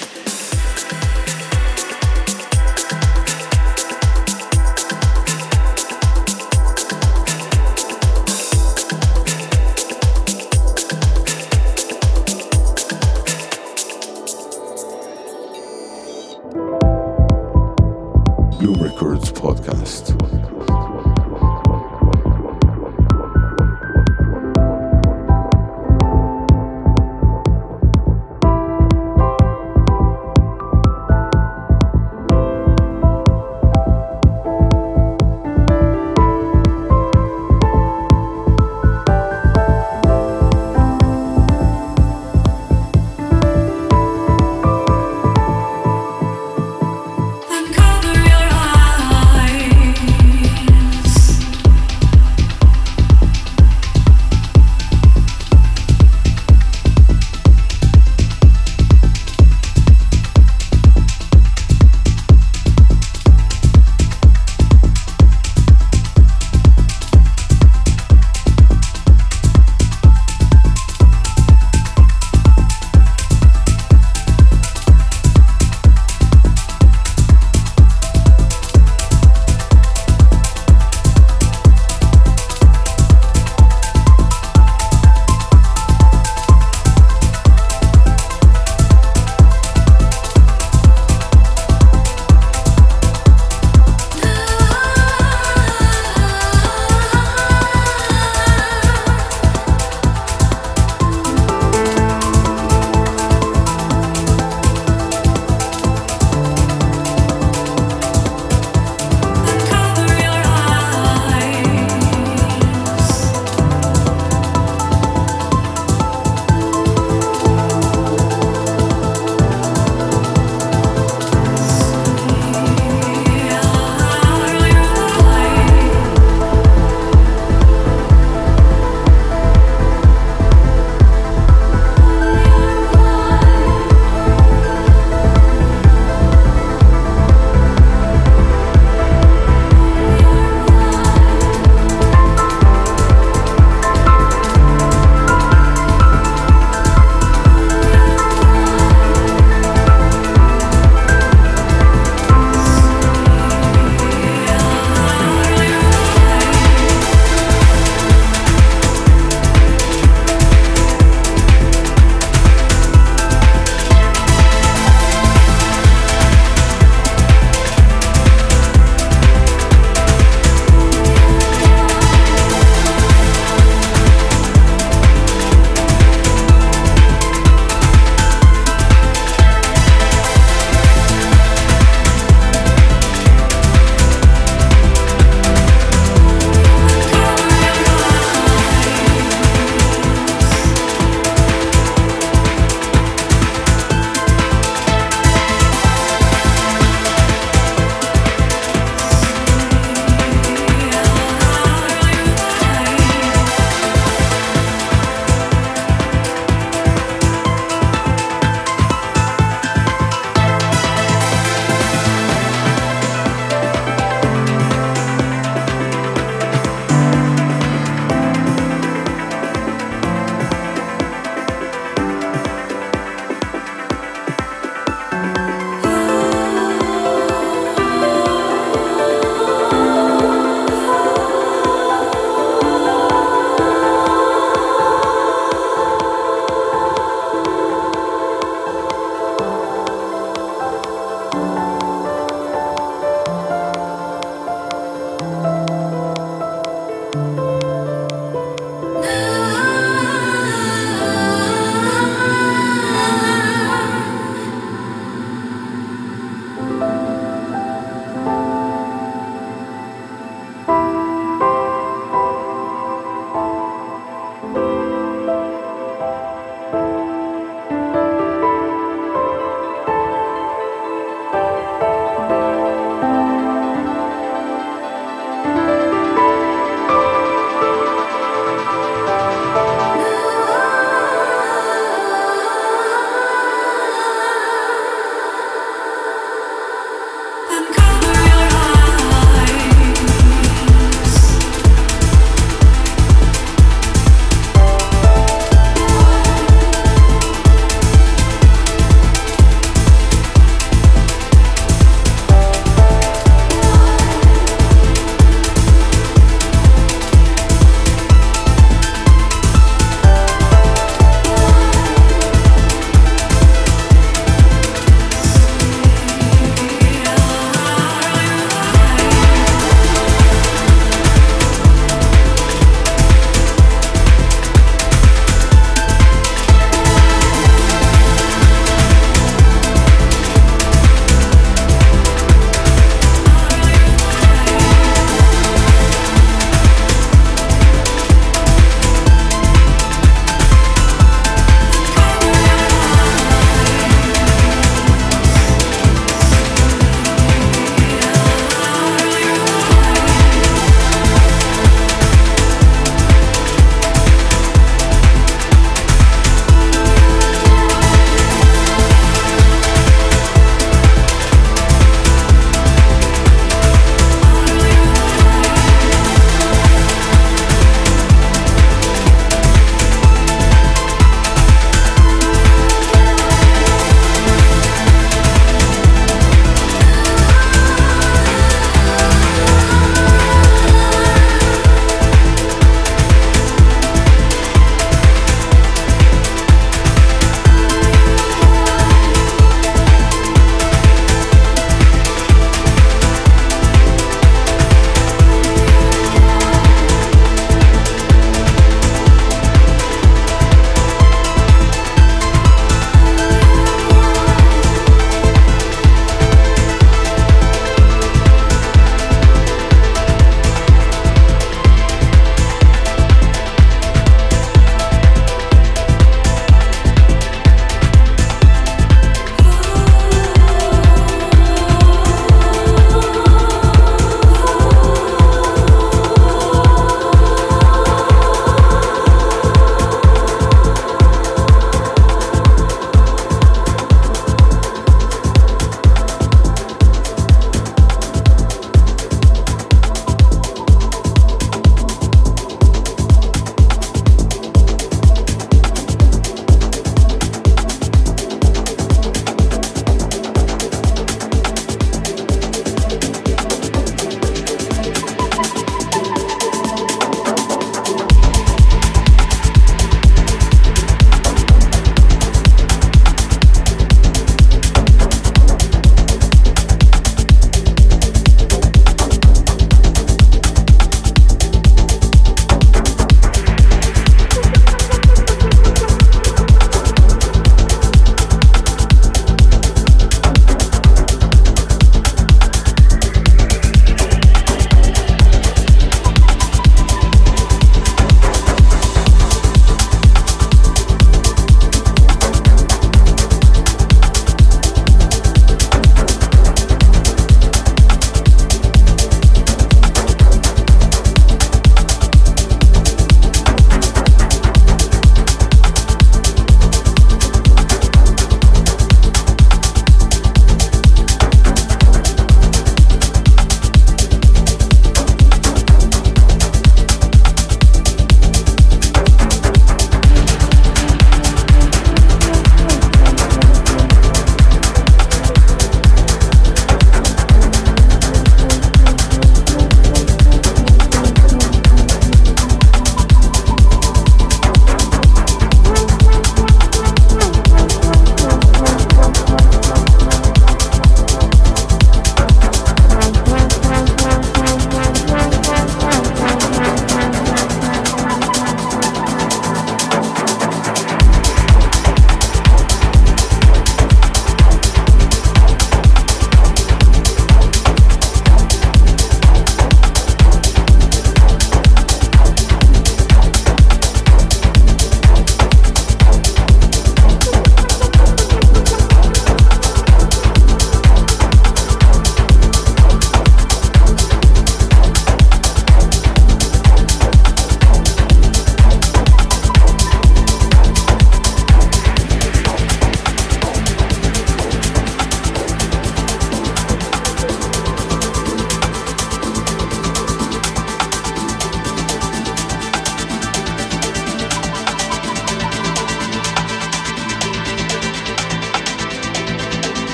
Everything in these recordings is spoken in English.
Eyes.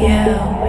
you.